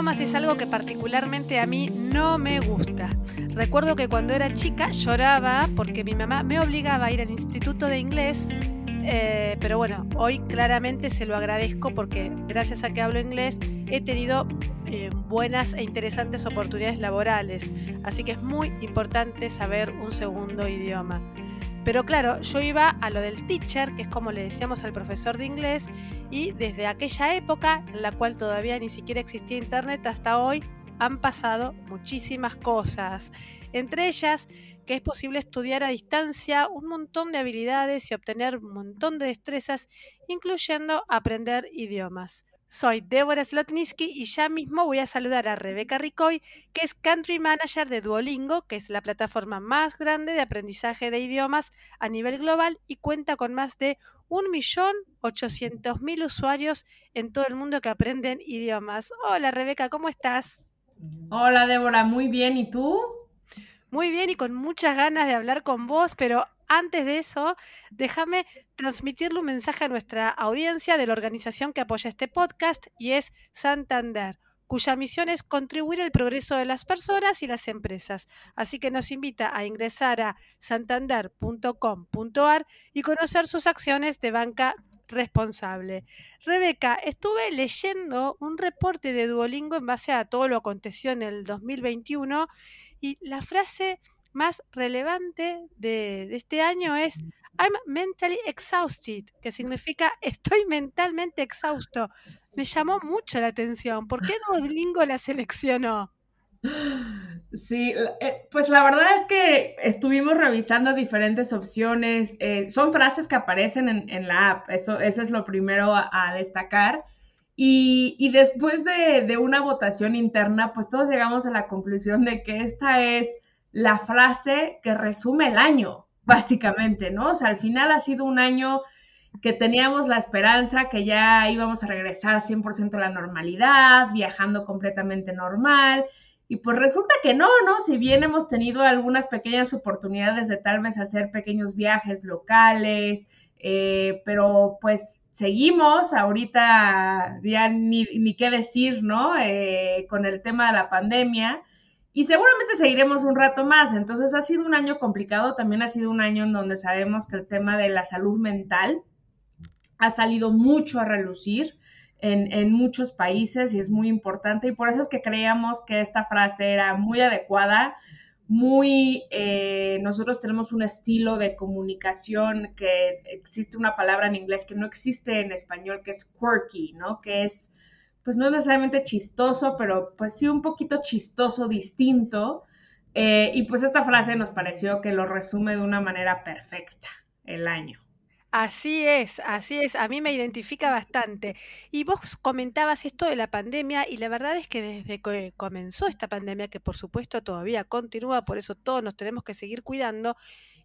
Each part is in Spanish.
idiomas es algo que particularmente a mí no me gusta. Recuerdo que cuando era chica lloraba porque mi mamá me obligaba a ir al instituto de inglés, eh, pero bueno, hoy claramente se lo agradezco porque gracias a que hablo inglés he tenido eh, buenas e interesantes oportunidades laborales, así que es muy importante saber un segundo idioma. Pero claro, yo iba a lo del teacher, que es como le decíamos al profesor de inglés, y desde aquella época, en la cual todavía ni siquiera existía internet, hasta hoy han pasado muchísimas cosas. Entre ellas, que es posible estudiar a distancia un montón de habilidades y obtener un montón de destrezas, incluyendo aprender idiomas. Soy Débora Slotniski y ya mismo voy a saludar a Rebeca Ricoy, que es Country Manager de Duolingo, que es la plataforma más grande de aprendizaje de idiomas a nivel global y cuenta con más de 1.800.000 usuarios en todo el mundo que aprenden idiomas. Hola Rebeca, ¿cómo estás? Hola Débora, muy bien, ¿y tú? Muy bien y con muchas ganas de hablar con vos, pero antes de eso, déjame transmitirle un mensaje a nuestra audiencia de la organización que apoya este podcast y es Santander cuya misión es contribuir al progreso de las personas y las empresas. Así que nos invita a ingresar a santander.com.ar y conocer sus acciones de banca responsable. Rebeca, estuve leyendo un reporte de Duolingo en base a todo lo acontecido en el 2021 y la frase más relevante de, este año es I'm mentally exhausted, que significa estoy mentalmente exhausto. Me llamó mucho la atención. ¿Por qué Duolingo la seleccionó? Sí, eh, pues la verdad es que estuvimos revisando diferentes opciones. Eh, son frases que aparecen en, la app, eso, eso, es lo primero a, destacar. Y, después de, de, una votación interna, pues todos llegamos a la conclusión de que esta es la frase que resume el año, básicamente, ¿no? O sea, al final ha sido un año que teníamos la esperanza que ya íbamos a regresar 100% a la normalidad, viajando completamente normal. Y pues resulta que no, ¿no? Si bien hemos tenido algunas pequeñas oportunidades de tal vez hacer pequeños viajes locales, eh, pero pues seguimos, ahorita ya ni, ni qué decir, ¿no? Eh, con el tema de la pandemia. Y seguramente seguiremos un rato más. Entonces ha sido un año complicado, también ha sido un año en donde sabemos que el tema de la salud mental ha salido mucho a relucir en, muchos países y es muy importante. Y por eso es que creíamos que esta frase era muy adecuada, muy, eh, nosotros tenemos un estilo de comunicación que existe una palabra en inglés que no existe en español, que es quirky, ¿no? Que es pues no es necesariamente chistoso, pero pues sí un poquito chistoso, distinto. Eh, y pues esta frase nos pareció que lo resume de una manera perfecta el año. Así es, así es, a mí me identifica bastante. Y vos comentabas esto de la pandemia y la verdad es que desde que comenzó esta pandemia, que por supuesto todavía continúa, por eso todos nos tenemos que seguir cuidando,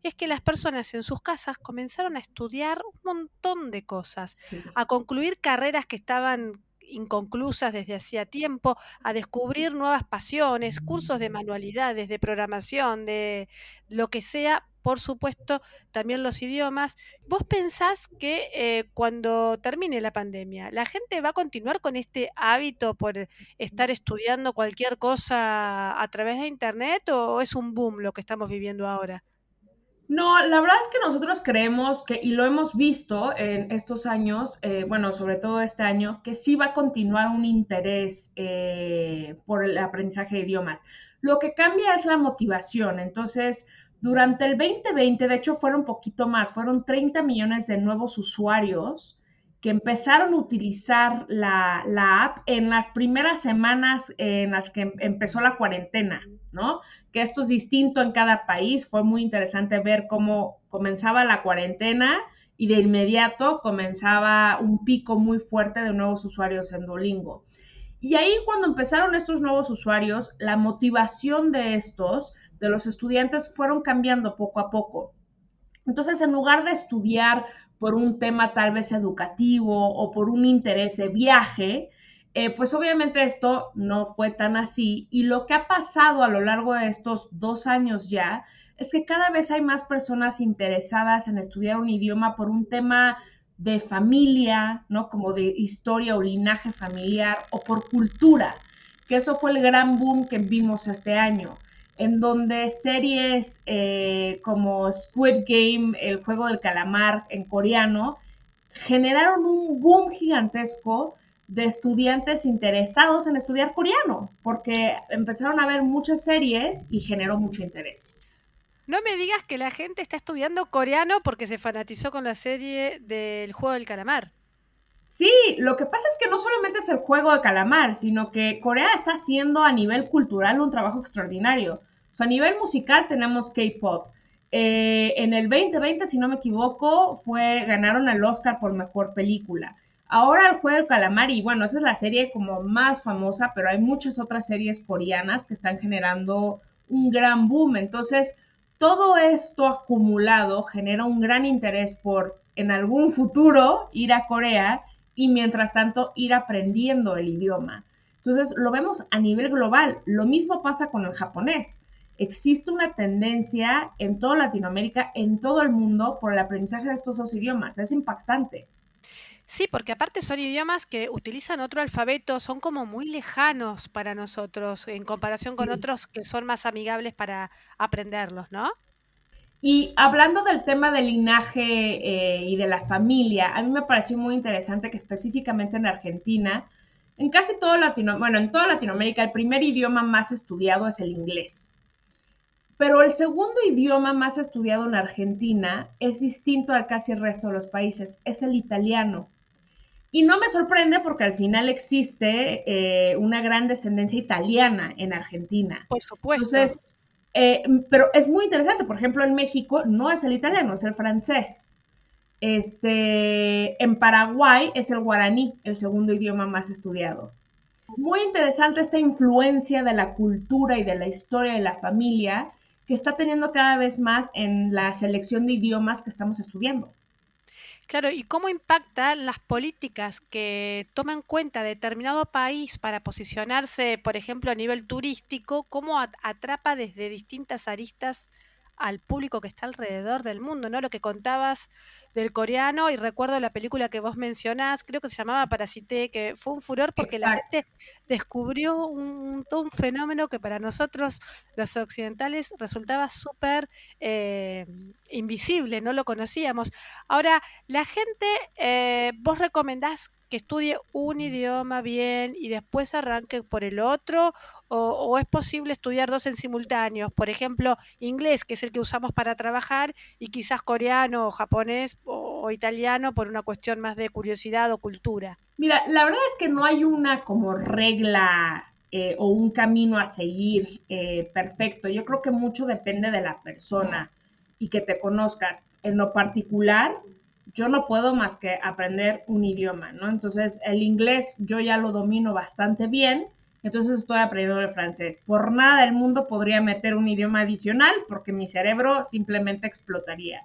es que las personas en sus casas comenzaron a estudiar un montón de cosas, a concluir carreras que estaban inconclusas desde hacía tiempo, a descubrir nuevas pasiones, cursos de manualidades, de programación, de lo que sea, por supuesto, también los idiomas. ¿Vos pensás que eh, cuando termine la pandemia, la gente va a continuar con este hábito por estar estudiando cualquier cosa a través de Internet o es un boom lo que estamos viviendo ahora? No, la verdad es que nosotros creemos que, y lo hemos visto en estos años, eh, bueno, sobre todo este año, que sí va a continuar un interés eh, por el aprendizaje de idiomas. Lo que cambia es la motivación. Entonces, durante el 2020, de hecho, fueron un poquito más, fueron 30 millones de nuevos usuarios que empezaron a utilizar la, app en las primeras semanas en las que empezó la cuarentena, ¿no? Que esto es distinto en cada país. Fue muy interesante ver cómo comenzaba la cuarentena y de inmediato comenzaba un pico muy fuerte de nuevos usuarios en Duolingo. Y ahí cuando empezaron estos nuevos usuarios, la motivación de estos, de los estudiantes, fueron cambiando poco a poco. Entonces, en lugar de estudiar por un tema tal vez educativo o por un interés de viaje, eh, pues obviamente esto no fue tan así. Y lo que ha pasado a lo largo de estos dos años ya es que cada vez hay más personas interesadas en estudiar un idioma por un tema de familia, ¿no? Como de historia o linaje familiar o por cultura. que eso fue el gran boom que vimos este año, en donde series eh, como Squid Game, el juego del calamar en coreano, generaron un boom gigantesco de estudiantes interesados en estudiar coreano, porque empezaron a ver muchas series y generó mucho interés. No me digas que la gente está estudiando coreano porque se fanatizó con la serie del juego del calamar. Sí, lo que pasa es que no solamente es el juego de calamar, sino que Corea está haciendo a nivel cultural un trabajo extraordinario. O a nivel musical tenemos K-pop. Eh, en el 2020, si no me equivoco, fue ganaron el Oscar por mejor película. Ahora el juego del calamar, y bueno, esa es la serie como más famosa, pero hay muchas otras series coreanas que están generando un gran boom. Entonces, todo esto acumulado genera un gran interés por en algún futuro ir a Corea y mientras tanto ir aprendiendo el idioma. Entonces lo vemos a nivel global. Lo mismo pasa con el japonés. Existe una tendencia en toda Latinoamérica, en todo el mundo, por el aprendizaje de estos dos idiomas. Es impactante. Sí, porque aparte son idiomas que utilizan otro alfabeto, son como muy lejanos para nosotros en comparación con otros que son más amigables para aprenderlos, ¿no? Y hablando del tema del linaje eh, y de la familia, a mí me pareció muy interesante que específicamente en Argentina, en casi todo Latino, bueno, en toda Latinoamérica, el primer idioma más estudiado es el inglés. Pero el segundo idioma más estudiado en Argentina es distinto al casi el resto de los países, es el italiano. Y no me sorprende porque al final existe eh, una gran descendencia italiana en Argentina. Por supuesto. Entonces, eh, pero es muy interesante, por ejemplo, en México no es el italiano, es el francés. Este, en Paraguay es el guaraní, el segundo idioma más estudiado. Muy interesante esta influencia de la cultura y de la historia de la familia que está teniendo cada vez más en la selección de idiomas que estamos estudiando. Claro, ¿y cómo impacta las políticas que toman en cuenta determinado país para posicionarse, por ejemplo, a nivel turístico, cómo atrapa desde distintas aristas al público que está alrededor del mundo, ¿no? Lo que contabas del coreano y recuerdo la película que vos mencionás, creo que se llamaba Parasité, que fue un furor porque la gente descubrió un, todo un fenómeno que para nosotros los occidentales resultaba súper eh, invisible, no lo conocíamos. Ahora, la gente, eh, vos recomendás que estudie un idioma bien y después arranque por el otro? O, es posible estudiar dos en simultáneos? Por ejemplo, inglés, que es el que usamos para trabajar, y quizás coreano o japonés o, italiano por una cuestión más de curiosidad o cultura. Mira, la verdad es que no hay una como regla eh, o un camino a seguir eh, perfecto. Yo creo que mucho depende de la persona y que te conozcas. En lo particular, yo no puedo más que aprender un idioma, ¿no? Entonces, el inglés yo ya lo domino bastante bien, entonces estoy aprendiendo el francés. Por nada del mundo podría meter un idioma adicional porque mi cerebro simplemente explotaría.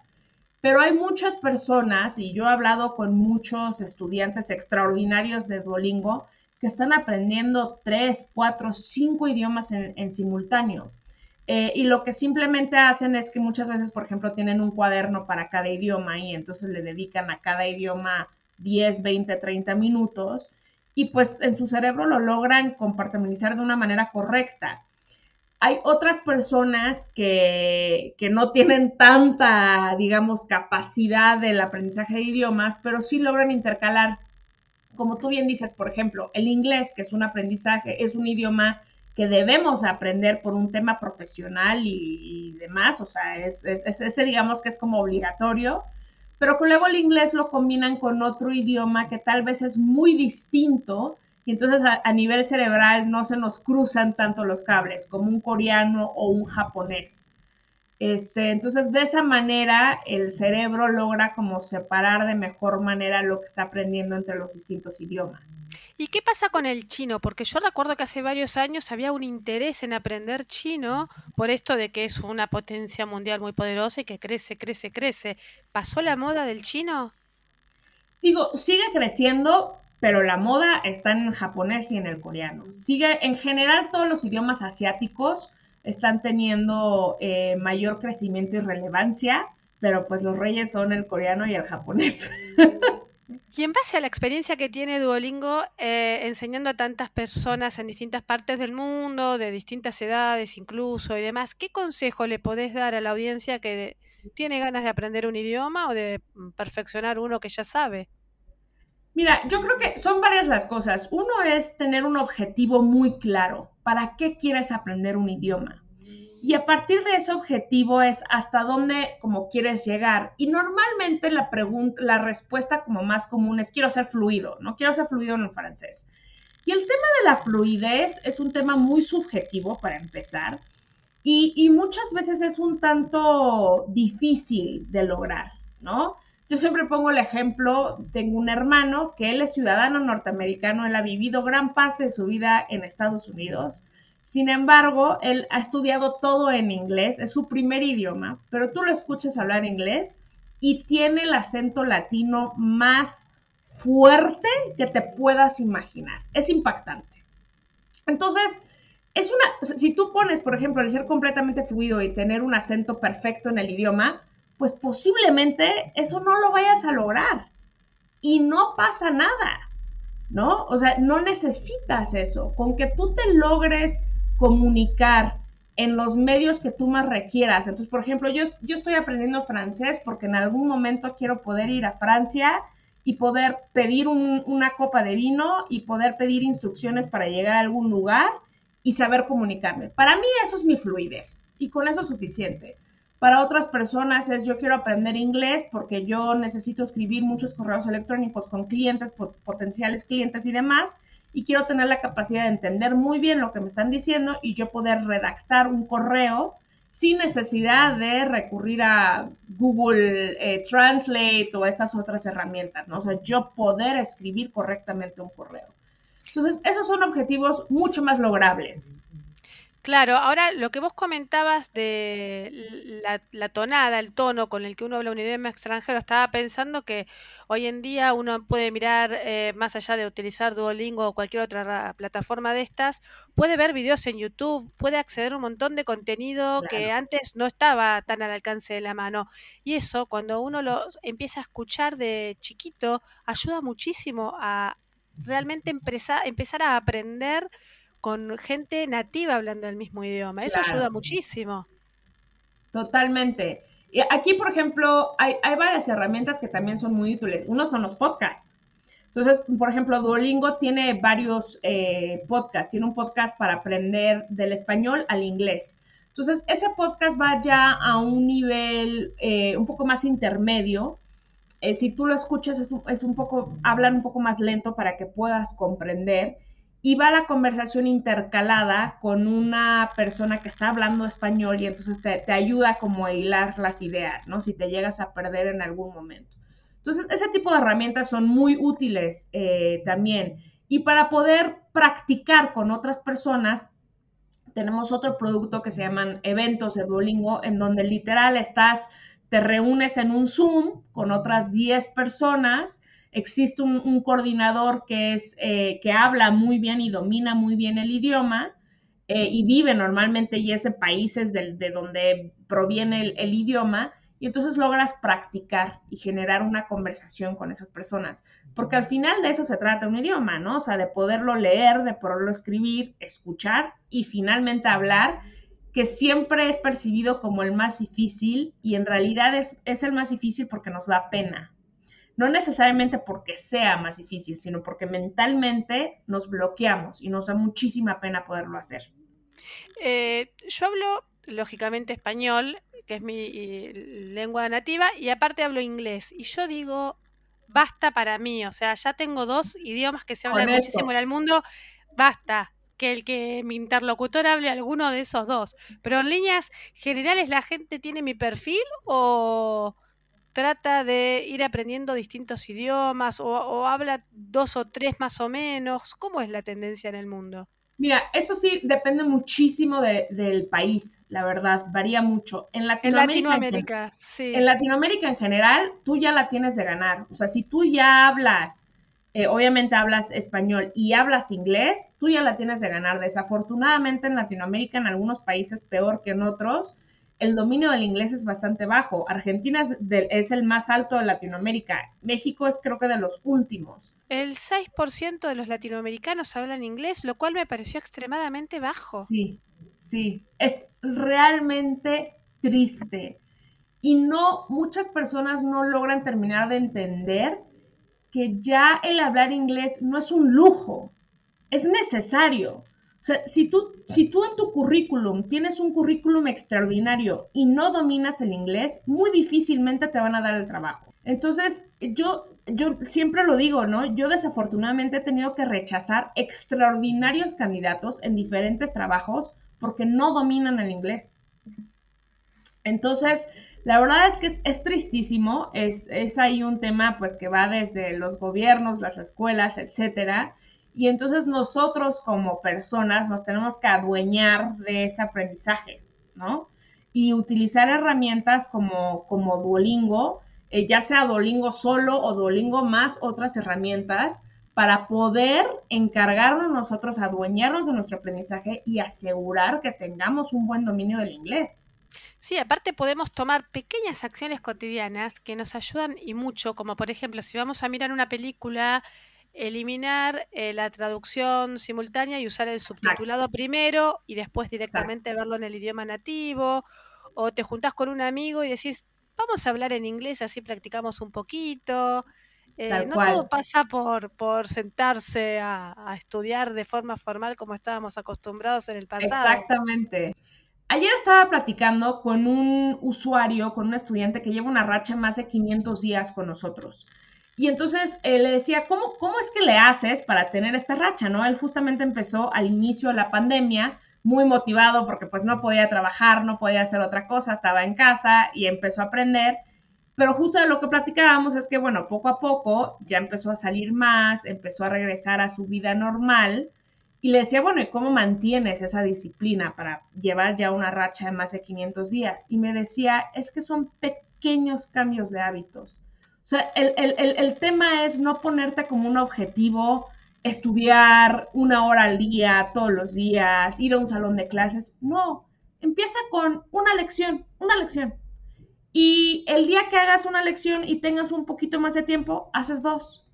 Pero hay muchas personas, y yo he hablado con muchos estudiantes extraordinarios de Duolingo, que están aprendiendo tres, cuatro, cinco idiomas en, en simultáneo. Eh, y lo que simplemente hacen es que muchas veces, por ejemplo, tienen un cuaderno para cada idioma y entonces le dedican a cada idioma 10, 20, 30 minutos y pues en su cerebro lo logran compartimentalizar de una manera correcta. Hay otras personas que, que no tienen tanta, digamos, capacidad del aprendizaje de idiomas, pero sí logran intercalar, como tú bien dices, por ejemplo, el inglés, que es un aprendizaje, es un idioma que debemos aprender por un tema profesional y, demás, o sea, es, ese digamos que es como obligatorio, pero que luego el inglés lo combinan con otro idioma que tal vez es muy distinto y entonces a, nivel cerebral no se nos cruzan tanto los cables como un coreano o un japonés. Este, entonces, de esa manera, el cerebro logra como separar de mejor manera lo que está aprendiendo entre los distintos idiomas. ¿Y qué pasa con el chino? Porque yo recuerdo que hace varios años había un interés en aprender chino por esto de que es una potencia mundial muy poderosa y que crece, crece, crece. ¿Pasó la moda del chino? Digo, sigue creciendo, pero la moda está en el japonés y en el coreano. Sigue, en general, todos los idiomas asiáticos están teniendo eh, mayor crecimiento y relevancia, pero pues los reyes son el coreano y el japonés. Y en base a la experiencia que tiene Duolingo eh, enseñando a tantas personas en distintas partes del mundo, de distintas edades incluso y demás, ¿qué consejo le podés dar a la audiencia que tiene ganas de aprender un idioma o de mm, perfeccionar uno que ya sabe? Mira, yo creo que son varias las cosas. Uno es tener un objetivo muy claro. ¿Para qué quieres aprender un idioma? Y a partir de ese objetivo es hasta dónde como quieres llegar. Y normalmente la pregunta, la respuesta como más común es quiero ser fluido, no quiero ser fluido en el francés. Y el tema de la fluidez es un tema muy subjetivo para empezar y, y muchas veces es un tanto difícil de lograr, ¿no? Yo siempre pongo el ejemplo, tengo un hermano que él es ciudadano norteamericano, él ha vivido gran parte de su vida en Estados Unidos sin embargo, él ha estudiado todo en inglés, es su primer idioma, pero tú lo escuchas hablar inglés y tiene el acento latino más fuerte que te puedas imaginar. Es impactante. Entonces, es una, si tú pones, por ejemplo, el ser completamente fluido y tener un acento perfecto en el idioma, pues posiblemente eso no lo vayas a lograr. Y no pasa nada, ¿no? O sea, no necesitas eso. Con que tú te logres comunicar en los medios que tú más requieras. Entonces, por ejemplo, yo, yo estoy aprendiendo francés porque en algún momento quiero poder ir a Francia y poder pedir una copa de vino y poder pedir instrucciones para llegar a algún lugar y saber comunicarme. Para mí eso es mi fluidez y con eso es suficiente. Para otras personas es yo quiero aprender inglés porque yo necesito escribir muchos correos electrónicos con clientes, potenciales clientes y demás y quiero tener la capacidad de entender muy bien lo que me están diciendo y yo poder redactar un correo sin necesidad de recurrir a Google eh, Translate o estas otras herramientas, ¿no? O sea, yo poder escribir correctamente un correo. Entonces, esos son objetivos mucho más logrables. Claro, ahora lo que vos comentabas de la, tonada, el tono con el que uno habla un idioma extranjero, estaba pensando que hoy en día uno puede mirar, eh, más allá de utilizar Duolingo o cualquier otra plataforma de estas, puede ver videos en YouTube, puede acceder a un montón de contenido que antes no estaba tan al alcance de la mano. Y eso, cuando uno lo empieza a escuchar de chiquito, ayuda muchísimo a realmente empezar a aprender con gente nativa hablando el mismo idioma. Eso ayuda muchísimo. Totalmente. Y aquí, por ejemplo, hay, varias herramientas que también son muy útiles. Uno son los podcasts. Entonces, por ejemplo, Duolingo tiene varios eh, podcasts. Tiene un podcast para aprender del español al inglés. Entonces, ese podcast va ya a un nivel eh, un poco más intermedio. Eh, si tú lo escuchas, es es un poco, hablan un poco más lento para que puedas comprender y va la conversación intercalada con una persona que está hablando español y entonces te, ayuda como a hilar las ideas, ¿no? Si te llegas a perder en algún momento. Entonces, ese tipo de herramientas son muy útiles eh, también. Y para poder practicar con otras personas, tenemos otro producto que se llaman eventos de Duolingo, en donde literal estás, te reúnes en un Zoom con otras 10 personas existe un, coordinador que, es, eh, que habla muy bien y domina muy bien el idioma eh, y vive normalmente y ese país es de, donde proviene el, el, idioma y entonces logras practicar y generar una conversación con esas personas, porque al final de eso se trata un idioma, ¿no? O sea, de poderlo leer, de poderlo escribir, escuchar y finalmente hablar que siempre es percibido como el más difícil y en realidad es, es el más difícil porque nos da pena, no necesariamente porque sea más difícil, sino porque mentalmente nos bloqueamos y nos da muchísima pena poderlo hacer. Eh, yo hablo, lógicamente, español, que es mi lengua nativa, y aparte hablo inglés. Y yo digo, basta para mí, o sea, ya tengo dos idiomas que se hablan muchísimo en el mundo, basta que el que mi interlocutor hable alguno de esos dos. Pero en líneas generales, ¿la gente tiene mi perfil o, trata de ir aprendiendo distintos idiomas o, habla dos o tres más o menos? ¿Cómo es la tendencia en el mundo? Mira, eso sí depende muchísimo del país, la verdad, varía mucho. En Latinoamérica, en sí. En Latinoamérica en general, tú ya la tienes de ganar. O sea, si tú ya hablas, eh, obviamente hablas español y hablas inglés, tú ya la tienes de ganar. Desafortunadamente en Latinoamérica, en algunos países peor que en otros, el dominio del inglés es bastante bajo. Argentina es, el más alto de Latinoamérica. México es creo que de los últimos. El 6% de los latinoamericanos hablan inglés, lo cual me pareció extremadamente bajo. Sí, sí. Es realmente triste. Y no, muchas personas no logran terminar de entender que ya el hablar inglés no es un lujo, es necesario. Si tú, si tú en tu currículum tienes un currículum extraordinario y no dominas el inglés, muy difícilmente te van a dar el trabajo. Entonces, yo, yo siempre lo digo, ¿no? Yo desafortunadamente he tenido que rechazar extraordinarios candidatos en diferentes trabajos porque no dominan el inglés. Entonces, la verdad es que es, tristísimo, es, es, ahí un tema pues que va desde los gobiernos, las escuelas, etcétera, y entonces nosotros como personas nos tenemos que adueñar de ese aprendizaje, ¿no? Y utilizar herramientas como, como Duolingo, eh, ya sea Duolingo solo o Duolingo más otras herramientas para poder encargarnos nosotros, adueñarnos de nuestro aprendizaje y asegurar que tengamos un buen dominio del inglés. Sí, aparte podemos tomar pequeñas acciones cotidianas que nos ayudan y mucho, como por ejemplo, si vamos a mirar una película eliminar eh, la traducción simultánea y usar el subtitulado primero y después directamente verlo en el idioma nativo. O te juntás con un amigo y decís, vamos a hablar en inglés, así practicamos un poquito. Eh, no todo pasa por, por sentarse a, a, estudiar de forma formal como estábamos acostumbrados en el pasado. Exactamente. Ayer estaba platicando con un usuario, con un estudiante que lleva una racha más de 500 días con nosotros. Y entonces eh, le decía, ¿cómo, ¿cómo es que le haces para tener esta racha? ¿no? Él justamente empezó al inicio de la pandemia muy motivado porque pues no podía trabajar, no podía hacer otra cosa, estaba en casa y empezó a aprender. Pero justo de lo que platicábamos es que, bueno, poco a poco ya empezó a salir más, empezó a regresar a su vida normal. Y le decía, bueno, ¿y cómo mantienes esa disciplina para llevar ya una racha de más de 500 días? Y me decía, es que son pequeños cambios de hábitos. O sea, el, tema es no ponerte como un objetivo estudiar una hora al día, todos los días, ir a un salón de clases. No, empieza con una lección, una lección. Y el día que hagas una lección y tengas un poquito más de tiempo, haces dos.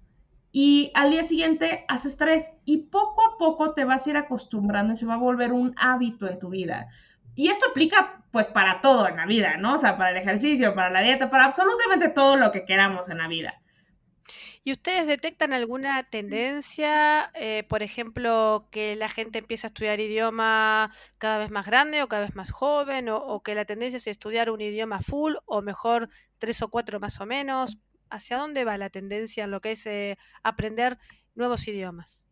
Y al día siguiente haces tres. Y poco a poco te vas a ir acostumbrando y se va a volver un hábito en tu vida. Y esto aplica pues para todo en la vida, ¿no? O sea, para el ejercicio, para la dieta, para absolutamente todo lo que queramos en la vida. ¿Y ustedes detectan alguna tendencia, eh, por ejemplo, que la gente empieza a estudiar idioma cada vez más grande o cada vez más joven, o, que la tendencia es estudiar un idioma full o mejor tres o cuatro más o menos? ¿Hacia dónde va la tendencia en lo que es eh, aprender nuevos idiomas?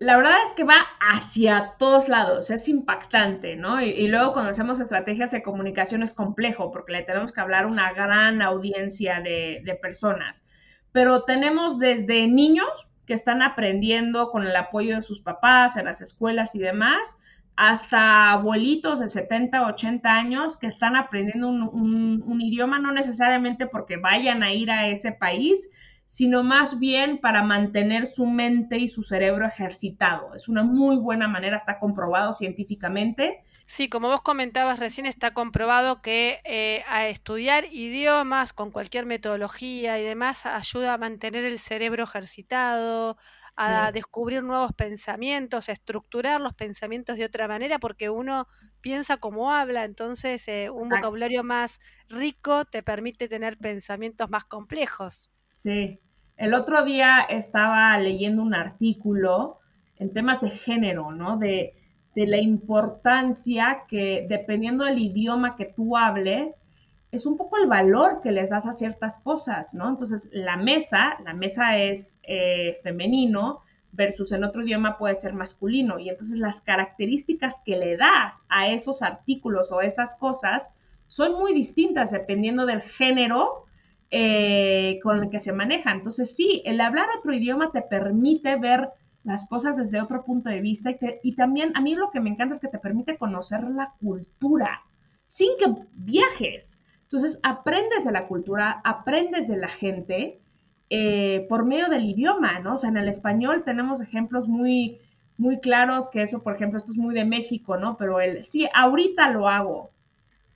La verdad es que va hacia todos lados, es impactante, ¿no? Y, luego cuando hacemos estrategias de comunicación es complejo porque le tenemos que hablar a una gran audiencia de, de personas. Pero tenemos desde niños que están aprendiendo con el apoyo de sus papás en las escuelas y demás, hasta abuelitos de 70, 80 años que están aprendiendo un, un, idioma, no necesariamente porque vayan a ir a ese país, sino más bien para mantener su mente y su cerebro ejercitado. Es una muy buena manera, está comprobado científicamente. Sí, como vos comentabas recién, está comprobado que eh, a estudiar idiomas con cualquier metodología y demás ayuda a mantener el cerebro ejercitado, a descubrir nuevos pensamientos, a estructurar los pensamientos de otra manera, porque uno piensa como habla, entonces eh, un vocabulario más rico te permite tener pensamientos más complejos. Sí. El otro día estaba leyendo un artículo en temas de género, ¿no? De, la importancia que dependiendo del idioma que tú hables, es un poco el valor que les das a ciertas cosas, ¿no? Entonces, la mesa, la mesa es eh, femenino versus en otro idioma puede ser masculino. Y entonces las características que le das a esos artículos o esas cosas son muy distintas dependiendo del género eh, con el que se maneja. Entonces, sí, el hablar otro idioma te permite ver las cosas desde otro punto de vista y, también a mí lo que me encanta es que te permite conocer la cultura sin que viajes. Entonces, aprendes de la cultura, aprendes de la gente eh, por medio del idioma, ¿no? O sea, en el español tenemos ejemplos muy, muy claros que eso, por ejemplo, esto es muy de México, ¿no? Pero el, sí, ahorita lo hago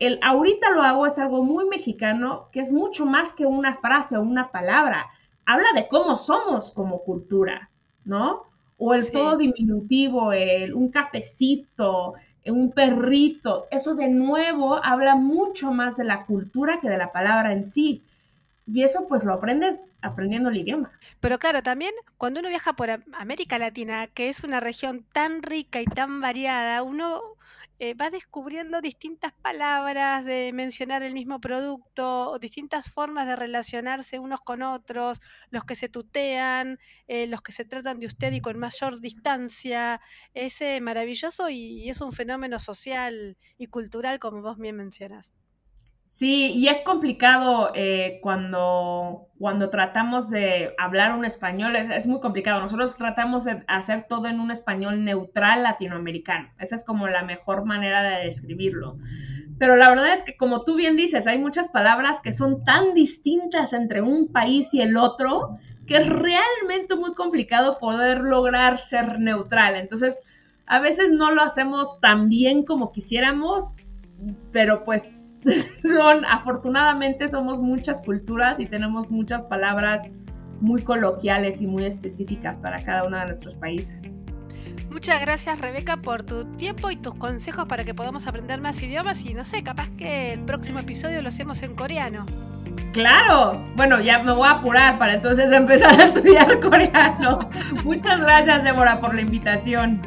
el ahorita lo hago es algo muy mexicano, que es mucho más que una frase o una palabra. Habla de cómo somos como cultura, ¿no? O el todo diminutivo, el un cafecito, un perrito. Eso de nuevo habla mucho más de la cultura que de la palabra en sí. Y eso pues lo aprendes aprendiendo el idioma. Pero claro, también cuando uno viaja por América Latina, que es una región tan rica y tan variada, uno eh, va descubriendo distintas palabras de mencionar el mismo producto, o distintas formas de relacionarse unos con otros, los que se tutean, eh, los que se tratan de usted y con mayor distancia. Es eh, maravilloso y es un fenómeno social y cultural, como vos bien mencionas. Sí, y es complicado eh, cuando, cuando tratamos de hablar un español, es, muy complicado. Nosotros tratamos de hacer todo en un español neutral latinoamericano. Esa es como la mejor manera de describirlo. Pero la verdad es que, como tú bien dices, hay muchas palabras que son tan distintas entre un país y el otro que es realmente muy complicado poder lograr ser neutral. Entonces, a veces no lo hacemos tan bien como quisiéramos, pero pues son, afortunadamente somos muchas culturas y tenemos muchas palabras muy coloquiales y muy específicas para cada uno de nuestros países. Muchas gracias Rebeca por tu tiempo y tus consejos para que podamos aprender más idiomas y no sé, capaz que el próximo episodio lo hacemos en coreano. Claro, bueno, ya me voy a apurar para entonces empezar a estudiar coreano. Muchas gracias Débora por la invitación.